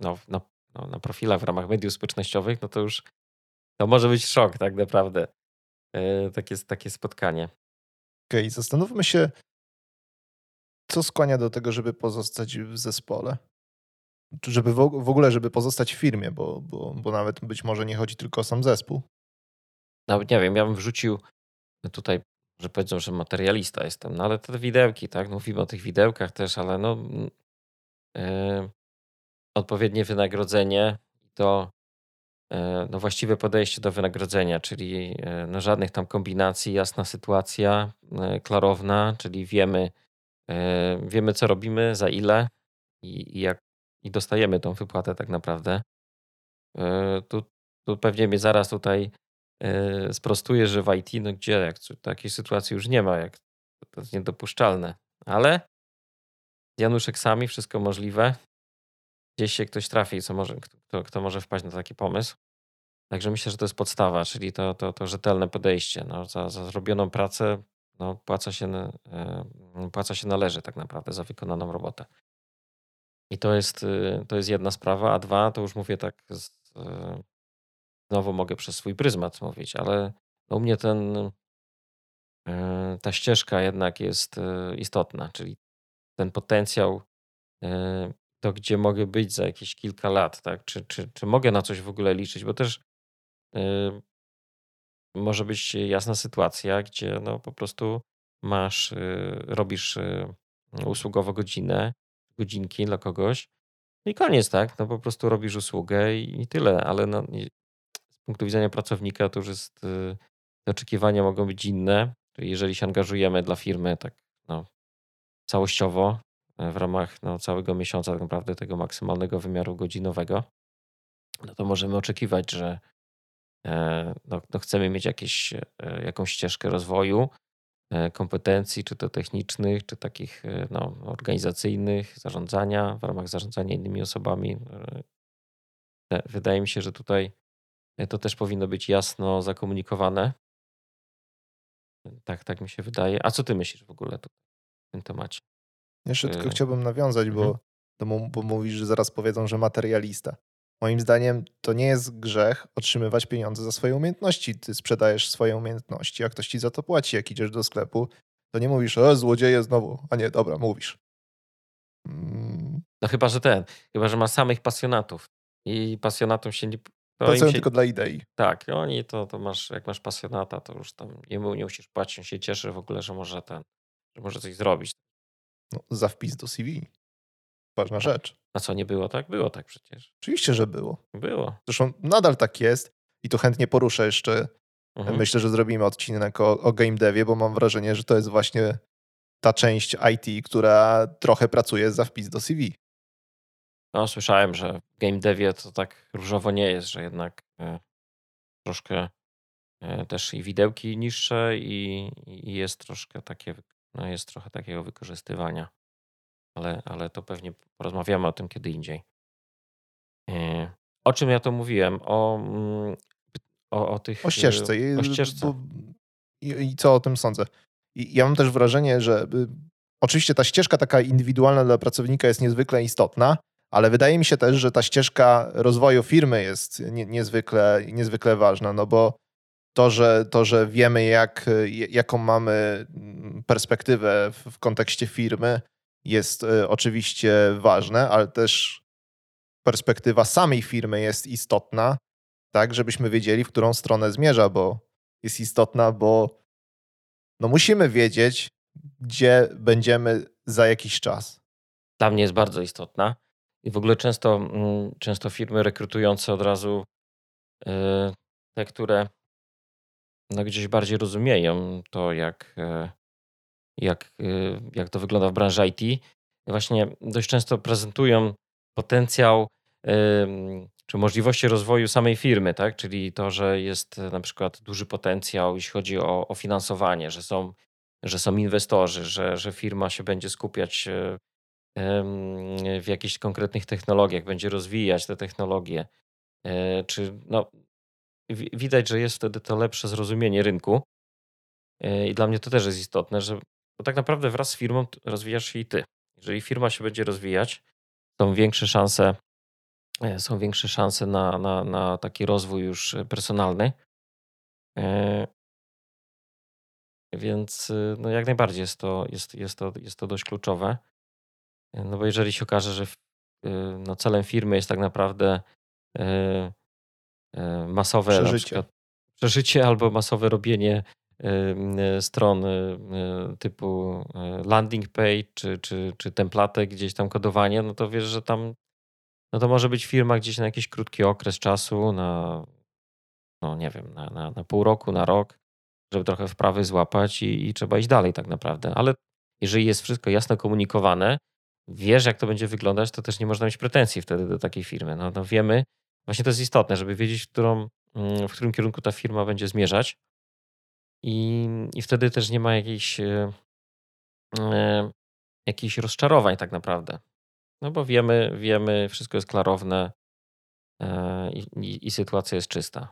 no, na no, na profilach w ramach mediów społecznościowych, no to już to może być szok tak naprawdę. Takie, takie spotkanie. Okej, okay, zastanówmy się, co skłania do tego, żeby pozostać w zespole? Żeby w ogóle, żeby pozostać w firmie, bo, bo, bo nawet być może nie chodzi tylko o sam zespół. Nawet nie wiem, ja bym wrzucił tutaj, że powiedzą, że materialista jestem, no ale te widełki, tak? No mówimy o tych widełkach też, ale no yy, odpowiednie wynagrodzenie, to e, no właściwe podejście do wynagrodzenia, czyli no żadnych tam kombinacji, jasna sytuacja, klarowna, czyli wiemy, wiemy co robimy, za ile i jak i dostajemy tą wypłatę tak naprawdę. Tu, tu pewnie mnie zaraz tutaj sprostuje, że w IT, no gdzie, jak takiej sytuacji już nie ma, jak to jest niedopuszczalne. Ale Januszek sami, wszystko możliwe. Gdzieś się ktoś trafi, co może, kto, kto może wpaść na taki pomysł. Także myślę, że to jest podstawa, czyli to, to, to rzetelne podejście. No, za, za zrobioną pracę no, płaca, się, yy, płaca się należy tak naprawdę za wykonaną robotę. I to jest, yy, to jest jedna sprawa, a dwa, to już mówię tak, z, yy, znowu mogę przez swój pryzmat mówić, ale u mnie ten, ta ścieżka jednak jest istotna, czyli ten potencjał, to gdzie mogę być za jakieś kilka lat, tak? Czy, czy, czy mogę na coś w ogóle liczyć, bo też może być jasna sytuacja, gdzie no po prostu masz, robisz usługowo godzinę, godzinki dla kogoś no i koniec, tak? No po prostu robisz usługę i, i tyle, ale no, z punktu widzenia pracownika to już jest, te oczekiwania mogą być inne. Jeżeli się angażujemy dla firmy, tak no, całościowo e, w ramach no, całego miesiąca, tak naprawdę tego maksymalnego wymiaru godzinowego, no to możemy oczekiwać, że e, no, no chcemy mieć jakieś, e, jakąś ścieżkę rozwoju kompetencji, czy to technicznych, czy takich no, organizacyjnych, zarządzania, w ramach zarządzania innymi osobami. Wydaje mi się, że tutaj to też powinno być jasno zakomunikowane. Tak, tak mi się wydaje. A co ty myślisz w ogóle tutaj? w tym temacie. Jeszcze tylko y, chciałbym nawiązać, bo, mhm. bo mówisz, że zaraz powiedzą, że materialista. Moim zdaniem to nie jest grzech otrzymywać pieniądze za swoje umiejętności. Ty sprzedajesz swoje umiejętności, a ktoś ci za to płaci. Jak idziesz do sklepu, to nie mówisz, o złodzieje znowu. A nie, dobra, mówisz. Mm. No chyba, że ten, chyba, że ma samych pasjonatów. I pasjonatom się nie. Pracują się... tylko dla idei. Tak, oni to, to masz, jak masz pasjonata, to już tam nie, nie musisz płacić, on się cieszy w ogóle, że może ten, że może coś zrobić. No, za wpis do CV. Ważna tak. rzecz. A co, nie było tak? Było tak przecież. Oczywiście, że było. Było. Zresztą nadal tak jest i tu chętnie poruszę jeszcze. Mhm. Myślę, że zrobimy odcinek o, o game devie, bo mam wrażenie, że to jest właśnie ta część IT, która trochę pracuje za wpis do CV. No, słyszałem, że w game devie to tak różowo nie jest, że jednak e, troszkę e, też i widełki niższe i, i jest troszkę takie no jest trochę takiego wykorzystywania, ale, ale to pewnie porozmawiamy o tym kiedy indziej. E, o czym ja to mówiłem? O, mm, o, o tych. O ścieżce. O ścieżce. I, I, co o tym sądzę? I ja mam też wrażenie, że y, oczywiście ta ścieżka taka indywidualna dla pracownika jest niezwykle istotna, ale wydaje mi się też, że ta ścieżka rozwoju firmy jest nie, niezwykle, niezwykle ważna, no bo to, że, to, że wiemy, jak, jaką mamy perspektywę w, w kontekście firmy, jest e, oczywiście ważne, ale też perspektywa samej firmy jest istotna, tak, żebyśmy wiedzieli, w którą stronę zmierza, bo jest istotna, bo no musimy wiedzieć, gdzie będziemy za jakiś czas. Dla mnie jest bardzo istotna. I w ogóle często, mm, często firmy rekrutujące od razu e, te, które no, gdzieś bardziej rozumieją to, jak, e, jak, e, jak to wygląda w branży IT. Właśnie dość często prezentują potencjał czy możliwości rozwoju samej firmy, tak? czyli to, że jest na przykład duży potencjał, jeśli chodzi o, o finansowanie, że są, że są inwestorzy, że, że firma się będzie skupiać e, w jakichś konkretnych technologiach, będzie rozwijać te technologie. Czy no, widać, że jest wtedy to lepsze zrozumienie rynku. I dla mnie to też jest istotne, że bo tak naprawdę wraz z firmą rozwijasz się i ty. Jeżeli firma się będzie rozwijać, są większe szanse, e, są większe szanse na, na, na taki rozwój już personalny. E, więc no jak najbardziej jest to, jest, jest, to, jest to dość kluczowe. No bo jeżeli się okaże, że no celem firmy jest tak naprawdę E, masowe przeżycie. przeżycie albo masowe robienie stron typu e, landing page czy, czy, czy template, gdzieś tam kodowanie, no to wiesz, że tam no to może być firma gdzieś na jakiś krótki okres czasu, na, no nie wiem, na, na, na pół roku, na rok, żeby trochę wprawy złapać i, i trzeba iść dalej tak naprawdę. Ale jeżeli jest wszystko jasno komunikowane, wiesz, jak to będzie wyglądać, to też nie można mieć pretensji wtedy do takiej firmy. No, no wiemy, właśnie to jest istotne, żeby wiedzieć, w, którą, mm, w którym kierunku ta firma będzie zmierzać. I, i wtedy też nie ma jakichś, e, e, jakichś rozczarowań tak naprawdę. No bo wiemy, wiemy, wszystko jest klarowne e, i, i, sytuacja jest czysta.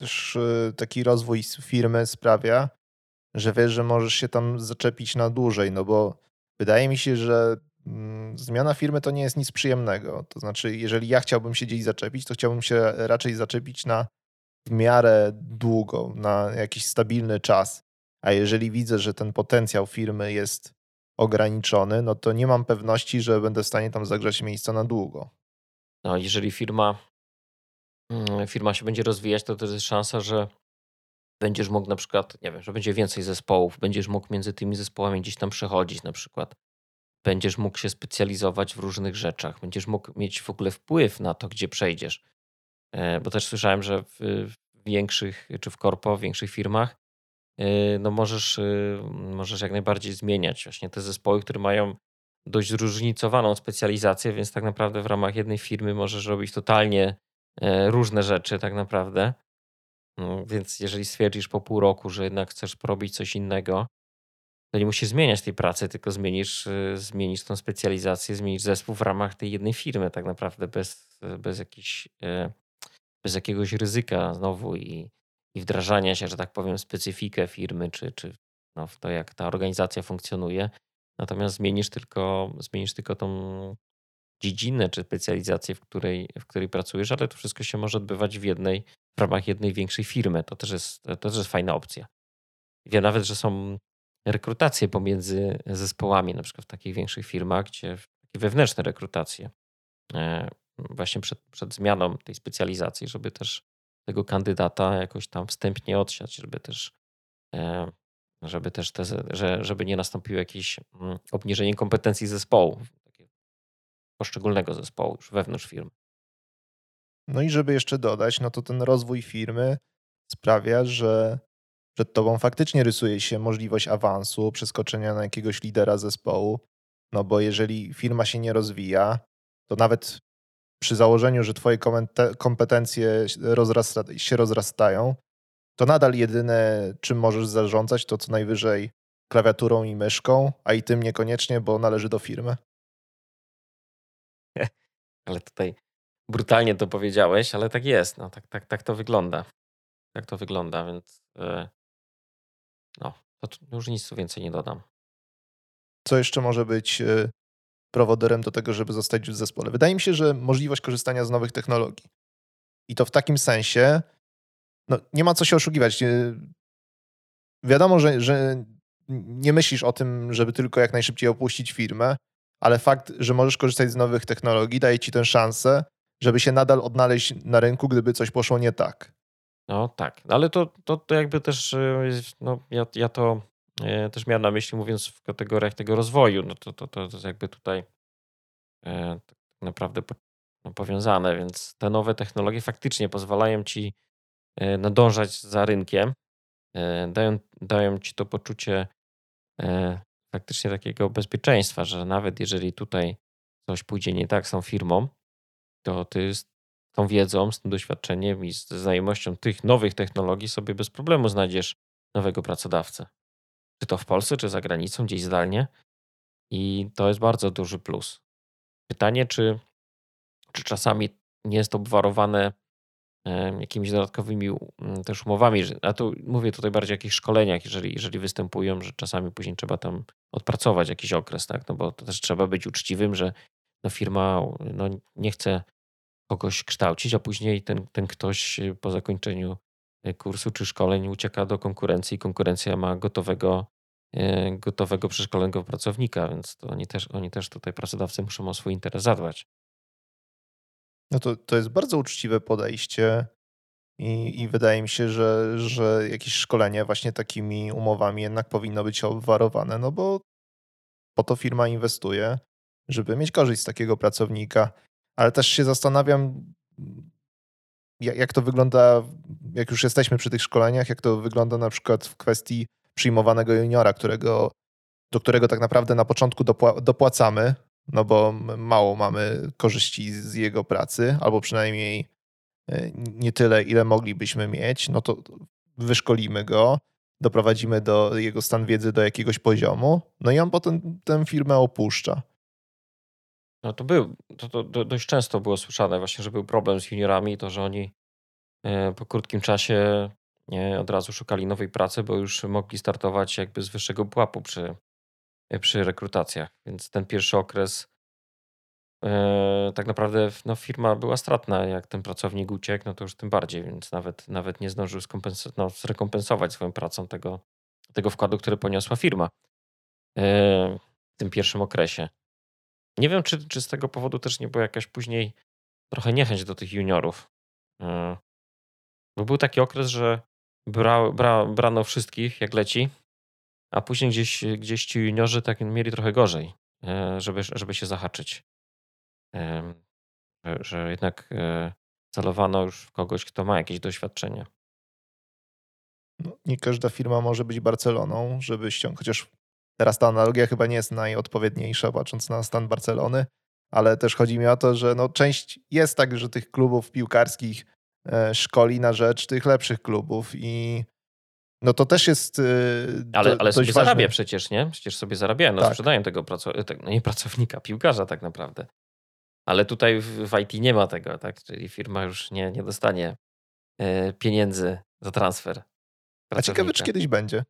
Też taki rozwój firmy sprawia, że wiesz, że możesz się tam zaczepić na dłużej, no bo wydaje mi się, że mm, zmiana firmy to nie jest nic przyjemnego. To znaczy, jeżeli ja chciałbym się gdzieś zaczepić, to chciałbym się raczej zaczepić na w miarę długo, na jakiś stabilny czas. A jeżeli widzę, że ten potencjał firmy jest ograniczony, no to nie mam pewności, że będę w stanie tam zagrzać miejsca na długo. No, jeżeli firma, mm, firma się będzie rozwijać, to też jest szansa, że będziesz mógł na przykład, nie wiem, że będzie więcej zespołów, będziesz mógł między tymi zespołami gdzieś tam przechodzić na przykład. Będziesz mógł się specjalizować w różnych rzeczach, będziesz mógł mieć w ogóle wpływ na to, gdzie przejdziesz. E, bo też słyszałem, że w większych, czy w korpo, w większych firmach, e, no możesz, e, możesz jak najbardziej zmieniać właśnie te zespoły, które mają dość zróżnicowaną specjalizację, więc tak naprawdę w ramach jednej firmy możesz robić totalnie różne rzeczy tak naprawdę. No, więc jeżeli stwierdzisz po pół roku, że jednak chcesz porobić coś innego, to nie musisz zmieniać tej pracy, tylko zmienisz, zmienisz tą specjalizację, zmienisz zespół w ramach tej jednej firmy tak naprawdę bez, bez jakichś bez jakiegoś ryzyka znowu i, i wdrażania się, że tak powiem, specyfikę firmy, czy, czy no, w to, jak ta organizacja funkcjonuje. Natomiast zmienisz tylko, zmienisz tylko tą dziedzinę czy specjalizację, w której, w której pracujesz, ale to wszystko się może odbywać w jednej, w ramach jednej większej firmy. To też jest, to też jest fajna opcja. Wiem nawet, że są rekrutacje pomiędzy zespołami, na przykład w takich większych firmach, gdzie takie wewnętrzne rekrutacje e, właśnie przed, przed zmianą tej specjalizacji, żeby też tego kandydata jakoś tam wstępnie odsiać, żeby też, e, żeby też te, że, żeby nie nastąpiło jakieś mm, obniżenie kompetencji zespołu, poszczególnego zespołu już wewnątrz firmy. No i żeby jeszcze dodać, no to ten rozwój firmy sprawia, że przed tobą faktycznie rysuje się możliwość awansu, przeskoczenia na jakiegoś lidera zespołu, no bo jeżeli firma się nie rozwija, to nawet przy założeniu, że twoje kompetencje rozrasta, się rozrastają, to nadal jedyne, czym możesz zarządzać, to co najwyżej klawiaturą i myszką, a i tym niekoniecznie, bo należy do firmy. Ale tutaj brutalnie to powiedziałeś, ale tak jest. No, tak, tak, tak to wygląda. Tak to wygląda, więc yy, no, to już nic więcej nie dodam. Co jeszcze może być y, prowodorem do tego, żeby zostać w zespole. Wydaje mi się, że możliwość korzystania z nowych technologii. I to w takim sensie, no nie ma co się oszukiwać. Wiadomo, że, że nie myślisz o tym, żeby tylko jak najszybciej opuścić firmę, ale fakt, że możesz korzystać z nowych technologii, daje ci tę szansę, żeby się nadal odnaleźć na rynku, gdyby coś poszło nie tak. No tak, ale to, to, to jakby też, y, no ja, ja to też miałem na myśli, mówiąc w kategoriach tego rozwoju, no to, to, to jest jakby tutaj e, tak naprawdę no, powiązane, więc te nowe technologie faktycznie pozwalają ci e, nadążać za rynkiem, dają, dają ci to poczucie faktycznie takiego bezpieczeństwa, że nawet jeżeli tutaj coś pójdzie nie tak z tą firmą, to ty z tą wiedzą, z tym doświadczeniem i z znajomością tych nowych technologii sobie bez problemu znajdziesz nowego pracodawcę czy to w Polsce, czy za granicą, gdzieś zdalnie. I to jest bardzo duży plus. Pytanie, czy, czy czasami nie jest to obwarowane jakimiś dodatkowymi też umowami, a tu mówię tutaj bardziej o jakichś szkoleniach, jeżeli, jeżeli występują, że czasami później trzeba tam odpracować jakiś okres, tak? No bo to też trzeba być uczciwym, że no firma no nie chce kogoś kształcić, a później ten, ten ktoś po zakończeniu kursu czy szkoleń ucieka do konkurencji. Konkurencja ma gotowego, e, gotowego przeszkolonego pracownika, więc to oni też, oni też tutaj pracodawcy muszą o swój interes zadbać. No to, to jest bardzo uczciwe podejście i, i wydaje mi się, że, że jakieś szkolenie właśnie takimi umowami jednak powinno być obwarowane, no bo po to firma inwestuje, żeby mieć korzyść z takiego pracownika. Ale też się zastanawiam, jak to wygląda, jak już jesteśmy przy tych szkoleniach, jak to wygląda na przykład w kwestii przyjmowanego juniora, którego, do którego tak naprawdę na początku dopłacamy, no bo mało mamy korzyści z jego pracy, albo przynajmniej e, nie tyle, ile moglibyśmy mieć, no to wyszkolimy go, doprowadzimy do jego stan wiedzy do jakiegoś poziomu, no i on potem tę firmę opuszcza. No to był, to, to dość często było słyszane właśnie, że był problem z juniorami, to że oni e, po krótkim czasie nie, od razu szukali nowej pracy, bo już mogli startować jakby z wyższego pułapu przy, przy rekrutacjach. Więc ten pierwszy okres e, tak naprawdę no, firma była stratna. Jak ten pracownik uciekł, no to już tym bardziej, więc nawet, nawet nie zdążył no, zrekompensować swoją pracą tego, tego wkładu, który poniosła firma e, w tym pierwszym okresie. Nie wiem, czy, czy z tego powodu też nie była jakaś później trochę niechęć do tych juniorów. E, bo był taki okres, że bra, bra, brano wszystkich jak leci, a później gdzieś, gdzieś ci juniorzy tak mieli trochę gorzej, e, żeby, żeby się zahaczyć. Że, że jednak e, celowano już w kogoś, kto ma jakieś doświadczenie. No, nie każda firma może być Barceloną, żeby ściągnąć, chociaż teraz ta analogia chyba nie jest najodpowiedniejsza, patrząc na stan Barcelony, ale też chodzi mi o to, że no, część jest tak, że tych klubów piłkarskich e, szkoli na rzecz tych lepszych klubów i no to też jest. Yy, ale ale sobie ważne. zarabia przecież, nie? Przecież sobie zarabiają, no tak. sprzedają tego pracownika, no nie pracownika, piłkarza tak naprawdę. Ale tutaj w IT nie ma tego, tak? Czyli firma już nie, nie dostanie yy, pieniędzy za transfer. A ciekawe, czy kiedyś będzie.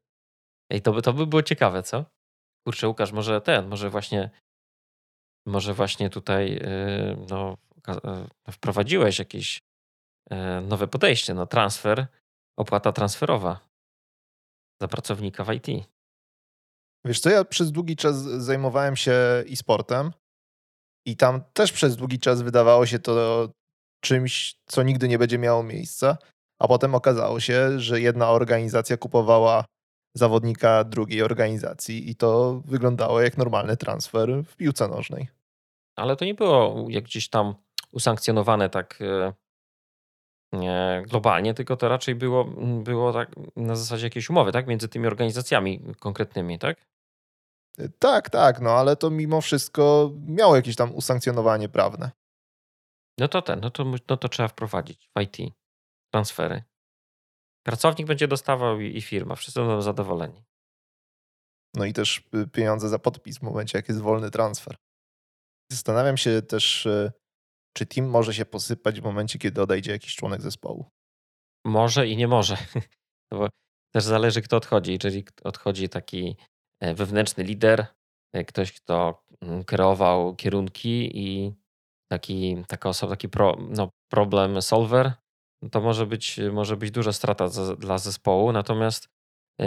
Ej, to by, to by było ciekawe, co? Kurczę, Łukasz, może ten, może właśnie może właśnie tutaj yy, no, yy, wprowadziłeś jakieś yy, nowe podejście, no transfer, opłata transferowa za pracownika w IT. Wiesz co, ja przez długi czas zajmowałem się e-sportem i tam też przez długi czas wydawało się to czymś, co nigdy nie będzie miało miejsca, a potem okazało się, że jedna organizacja kupowała zawodnika drugiej organizacji i to wyglądało jak normalny transfer w piłce nożnej. Ale to nie było jak gdzieś tam usankcjonowane tak e, nie, globalnie, tylko to raczej było, było tak na zasadzie jakiejś umowy, tak? Między tymi organizacjami konkretnymi, tak? Tak, tak, no ale to mimo wszystko miało jakieś tam usankcjonowanie prawne. No to ten, no to, no to trzeba wprowadzić w IT transfery. Pracownik będzie dostawał i, i firma, wszyscy będą zadowoleni. No i też y, pieniądze za podpis w momencie, jak jest wolny transfer. Zastanawiam się też, y, czy team może się posypać w momencie, kiedy odejdzie jakiś członek zespołu? Może i nie może. Bo też zależy, kto odchodzi. Jeżeli odchodzi taki e, wewnętrzny lider, e, ktoś, kto mm, kreował kierunki i taki, taka osoba, taki pro, no, problem solver, to może być, może być duża strata za, dla zespołu. Natomiast yy,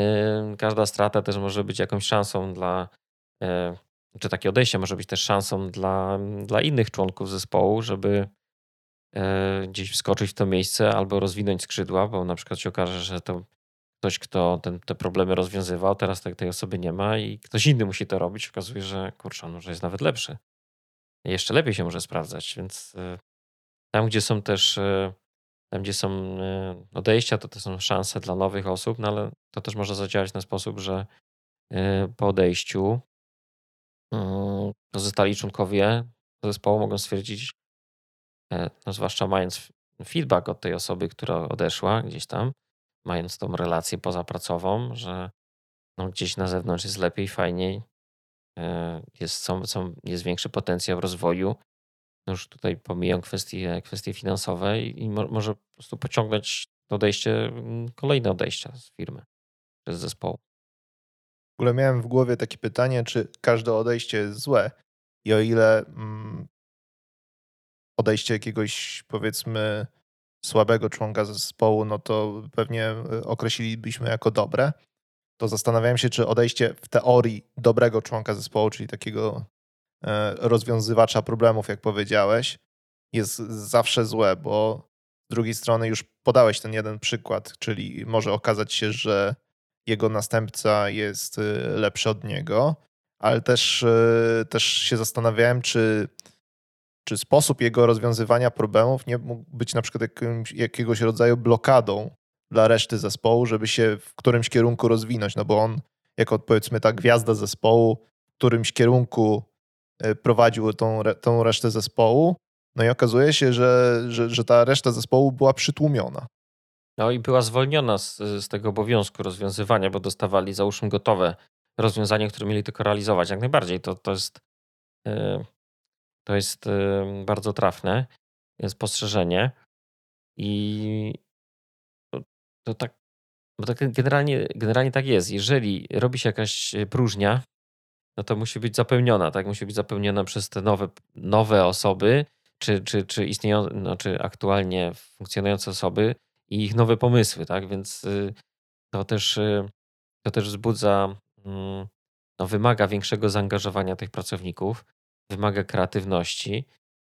każda strata też może być jakąś szansą dla yy, czy takie odejście może być też szansą dla, dla innych członków zespołu, żeby e, gdzieś wskoczyć w to miejsce albo rozwinąć skrzydła, bo na przykład się okaże, że to ktoś, kto ten, te problemy rozwiązywał, teraz tej, tej osoby nie ma i ktoś inny musi to robić. Okazuje, że kurczę, on może jest nawet lepszy. Jeszcze lepiej się może sprawdzać, więc e, tam, gdzie są też e, tam, gdzie są odejścia, to to są szanse dla nowych osób, no ale to też może zadziałać w ten sposób, że po odejściu pozostali członkowie zespołu mogą stwierdzić, e, no zwłaszcza mając feedback od tej osoby, która odeszła gdzieś tam, mając tą relację pozapracową, że no gdzieś na zewnątrz jest lepiej, fajniej, e, jest, są, są, jest większy potencjał rozwoju. No już tutaj pomijam kwestie, kwestie finansowe i, i mo, może po prostu pociągnąć odejście, kolejne odejścia z firmy, z zespołu. W ogóle miałem w głowie takie pytanie, czy każde odejście jest złe i o ile mm, odejście jakiegoś powiedzmy słabego członka zespołu, no to pewnie e, określilibyśmy jako dobre, to zastanawiałem się, czy odejście w teorii dobrego członka zespołu, czyli takiego rozwiązywacza problemów, jak powiedziałeś, jest zawsze złe, bo z drugiej strony już podałeś ten jeden przykład, czyli może okazać się, że jego następca jest y, lepszy od niego, ale też, e, też się zastanawiałem, czy, czy sposób jego rozwiązywania problemów nie mógł być na przykład jakimś, jakiegoś rodzaju blokadą dla reszty zespołu, żeby się w którymś kierunku rozwinąć, no bo on jako powiedzmy ta gwiazda zespołu w którymś kierunku e, prowadził tą, tą resztę zespołu, no i okazuje się, że, że, że ta reszta zespołu była przytłumiona. No i była zwolniona z, z tego obowiązku rozwiązywania, bo dostawali załóżmy gotowe rozwiązanie, które mieli tylko realizować. Jak najbardziej to, to jest e, to jest e, bardzo trafne, jest postrzeżenie i to, to tak, bo tak generalnie, generalnie tak jest. Jeżeli robi się jakaś próżnia, no to musi być zapełniona, tak? Musi być zapełniona przez te nowe, nowe osoby, czy, czy, czy istniejące, no, czy aktualnie funkcjonujące osoby i ich nowe pomysły, tak? Więc y, to też, y, to też wzbudza, mm, no, wymaga większego zaangażowania tych pracowników, wymaga kreatywności.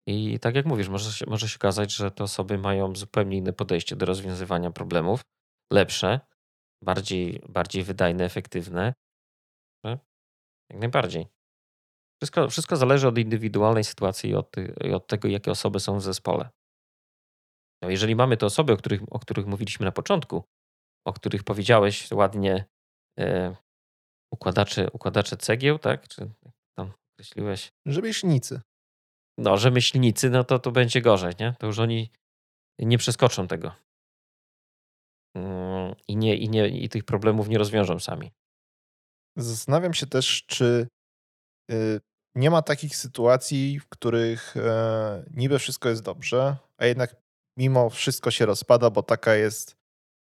I tak jak mówisz, może się, może się okazać, że te osoby mają zupełnie inne podejście do rozwiązywania problemów, lepsze, bardziej, bardziej wydajne, efektywne. Jak najbardziej. Wszystko, wszystko zależy od indywidualnej sytuacji i od, i od tego, jakie osoby są w zespole. No jeżeli mamy te osoby, o których, o których mówiliśmy na początku, o których powiedziałeś ładnie, e, układacze, układacze cegieł, tak? Czy tam określiłeś? Rzemieślnicy. No, rzemieślnicy, no to, to będzie gorzej, nie? To już oni nie przeskoczą tego. Mm, I, nie, i, nie, I tych problemów nie rozwiążą sami. Zastanawiam się też, czy y, nie ma takich sytuacji, w których e, niby wszystko jest dobrze, a jednak mimo wszystko się rozpada, bo taka jest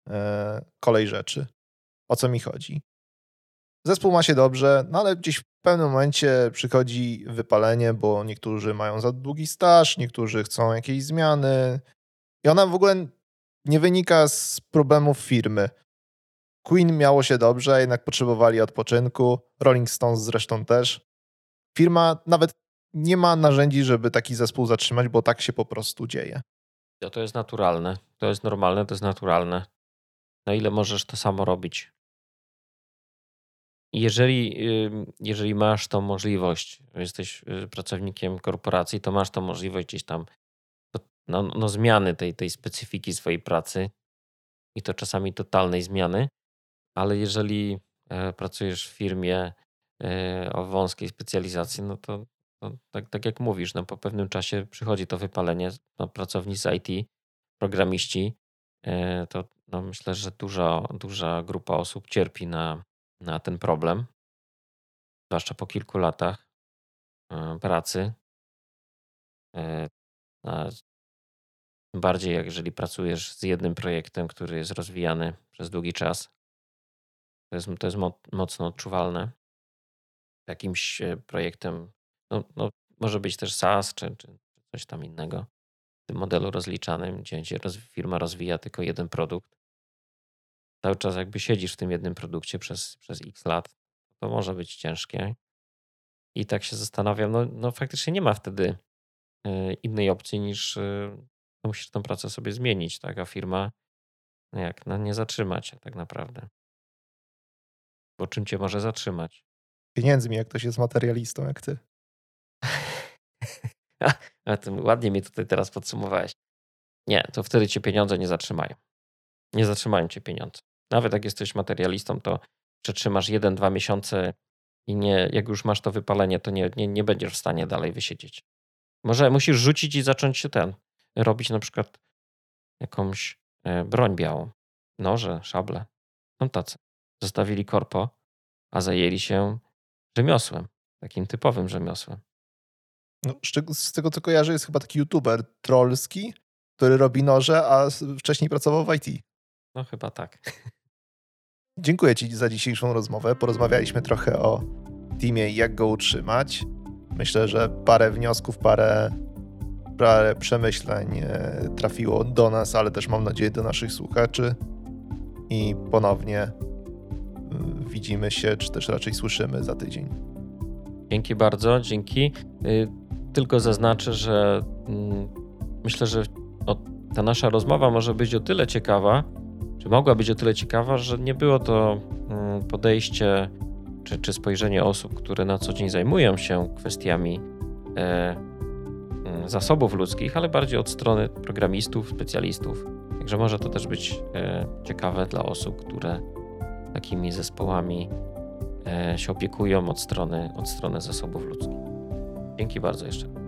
e, kolej rzeczy. O co mi chodzi? Zespół ma się dobrze, no ale gdzieś w pewnym momencie przychodzi wypalenie, bo niektórzy mają za długi staż, niektórzy chcą jakiejś zmiany. I ona w ogóle nie wynika z problemów firmy. Queen miało się dobrze, jednak potrzebowali odpoczynku. Rolling Stones zresztą też. Firma nawet nie ma narzędzi, żeby taki zespół zatrzymać, bo tak się po prostu dzieje. No to jest naturalne. To jest normalne, to jest naturalne. Na ile możesz to samo robić? Jeżeli, jeżeli masz tą możliwość, jesteś y, pracownikiem korporacji, to masz tą możliwość gdzieś tam no, no zmiany tej, tej specyfiki swojej pracy i to czasami totalnej zmiany, ale jeżeli e, pracujesz w firmie e, o wąskiej specjalizacji, no to no, tak, tak jak mówisz, no po pewnym czasie przychodzi to wypalenie. No, pracownicy IT, programiści, e, to no myślę, że duża, duża grupa osób cierpi na, na ten problem, zwłaszcza po kilku latach pracy. Bardziej jak jeżeli pracujesz z jednym projektem, który jest rozwijany przez długi czas, to jest, to jest mocno odczuwalne. Jakimś e, projektem, no, no może być też SaaS czy, czy coś tam innego, w tym modelu rozliczanym, gdzie, roz, firma rozwija tylko jeden produkt. Cały czas jakby siedzisz w tym jednym produkcie przez, przez x lat, to może być ciężkie. I tak się zastanawiam, no, no faktycznie nie ma wtedy e, innej opcji niż e, no musisz tę pracę sobie zmienić, tak? A firma, no jak, no nie zatrzymać tak naprawdę. Bo czym cię może zatrzymać? Pieniędzmi, jak ktoś jest materialistą, jak ty. A tym ładnie mi tutaj teraz podsumowałeś. Nie, to wtedy cię pieniądze nie zatrzymają. Nie zatrzymają cię pieniądze. Nawet jak jesteś materialistą, to przetrzymasz jeden, dwa miesiące i nie, jak już masz to wypalenie, to nie, nie, nie będziesz w stanie dalej wysiedzieć. Może musisz rzucić i zacząć się ten, robić na przykład jakąś e, broń białą. Noże, szable. Są tacy. Zostawili korpo, a zajęli się rzemiosłem. Takim typowym rzemiosłem. No, z tego co kojarzę, jest chyba taki youtuber trollski, który robi noże, a wcześniej pracował w IT. No chyba tak. Dziękuję Ci za dzisiejszą rozmowę. Porozmawialiśmy trochę o teamie i jak go utrzymać. Myślę, że parę wniosków, parę parę przemyśleń e, trafiło do nas, ale też mam nadzieję do naszych słuchaczy. I ponownie Y, widzimy się, czy też raczej słyszymy za tydzień. Dzięki bardzo, dzięki. Y, tylko zaznaczę, że mm, myślę, że ta nasza rozmowa może być o tyle ciekawa, czy mogła być o tyle ciekawa, że nie było to mm, podejście czy, czy spojrzenie osób, które na co dzień zajmują się kwestiami e, mm, zasobów ludzkich, ale bardziej od strony programistów, specjalistów. Także może to też być e, ciekawe dla osób, które takimi zespołami e, się opiekują od strony, od strony zasobów ludzkich. Dzięki bardzo jeszcze.